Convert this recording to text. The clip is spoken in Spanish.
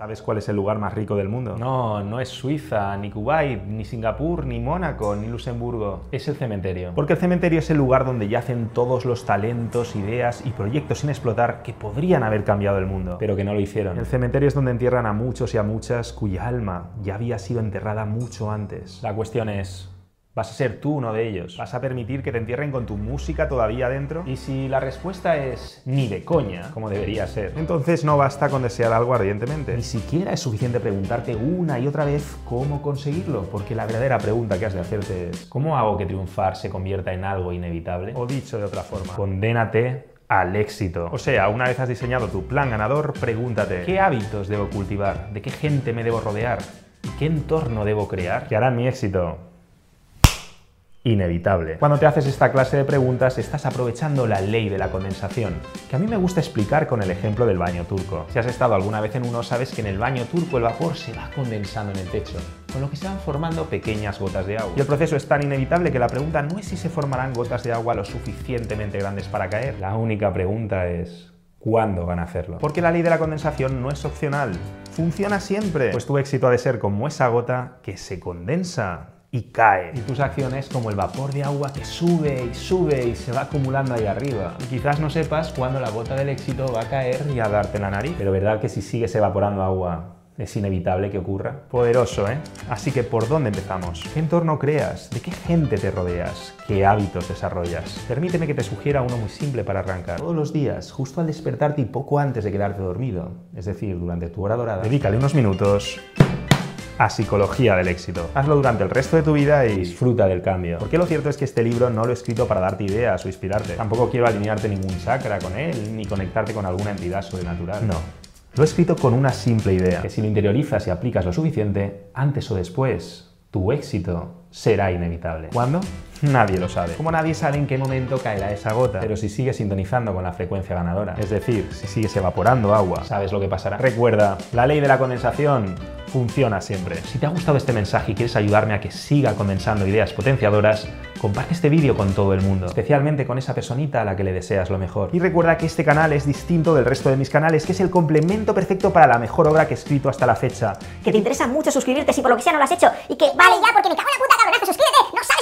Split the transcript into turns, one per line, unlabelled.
¿Sabes cuál es el lugar más rico del mundo? No, no es Suiza, ni Kuwait, ni Singapur, ni Mónaco, ni Luxemburgo. Es el cementerio. Porque el cementerio es el lugar donde yacen todos los talentos, ideas y proyectos sin explotar que podrían haber cambiado el mundo, pero que no lo hicieron. El cementerio es donde entierran a muchos y a muchas cuya alma ya había sido enterrada mucho antes. La cuestión es, ¿Vas a ser tú uno de ellos? ¿Vas a permitir que te entierren con tu música todavía dentro? Y si la respuesta es ni de coña, como debería ser, entonces no basta con desear algo ardientemente. Ni siquiera es suficiente preguntarte una y otra vez cómo conseguirlo, porque la verdadera pregunta que has de hacerte es ¿cómo hago que triunfar se convierta en algo inevitable? O dicho de otra forma, condénate al éxito. O sea, una vez has diseñado tu plan ganador, pregúntate ¿qué hábitos debo cultivar? ¿De qué gente me debo rodear? ¿Y qué entorno debo crear? que harán mi éxito inevitable. Cuando te haces esta clase de preguntas estás aprovechando la ley de la condensación, que a mí me gusta explicar con el ejemplo del baño turco. Si has estado alguna vez en uno sabes que en el baño turco el vapor se va condensando en el techo, con lo que se van formando pequeñas gotas de agua. Y el proceso es tan inevitable que la pregunta no es si se formarán gotas de agua lo suficientemente grandes para caer. La única pregunta es ¿Cuándo van a hacerlo? Porque la ley de la condensación no es opcional, funciona siempre. Pues tu éxito ha de ser como esa gota que se condensa y cae. Y tus acciones como el vapor de agua que sube y sube y se va acumulando ahí arriba. Y quizás no sepas cuándo la gota del éxito va a caer y a darte la nariz. Pero verdad que si sigues evaporando agua es inevitable que ocurra. Poderoso, ¿eh? Así que ¿por dónde empezamos? ¿Qué entorno creas? ¿De qué gente te rodeas? ¿Qué hábitos desarrollas? Permíteme que te sugiera uno muy simple para arrancar. Todos los días, justo al despertarte y poco antes de quedarte dormido, es decir, durante tu hora dorada, dedícale unos minutos a psicología del éxito. Hazlo durante el resto de tu vida y disfruta del cambio. Porque lo cierto es que este libro no lo he escrito para darte ideas o inspirarte. Tampoco quiero alinearte ningún chakra con él, ni conectarte con alguna entidad sobrenatural. No. Lo he escrito con una simple idea, que si lo interiorizas y aplicas lo suficiente, antes o después, tu éxito será inevitable. ¿Cuándo? Nadie lo sabe. Como nadie sabe en qué momento caerá esa gota. Pero si sigues sintonizando con la frecuencia ganadora, es decir, si sigues evaporando agua, ¿sabes lo que pasará? Recuerda, la ley de la condensación funciona siempre. Si te ha gustado este mensaje y quieres ayudarme a que siga condensando ideas potenciadoras, comparte este vídeo con todo el mundo, especialmente con esa personita a la que le deseas lo mejor. Y recuerda que este canal es distinto del resto de mis canales, que es el complemento perfecto para la mejor obra que he escrito hasta la fecha.
Que te interesa mucho suscribirte si por lo que sea no lo has hecho y que vale ya porque me cago en la puta cabronazo, suscríbete, no sabes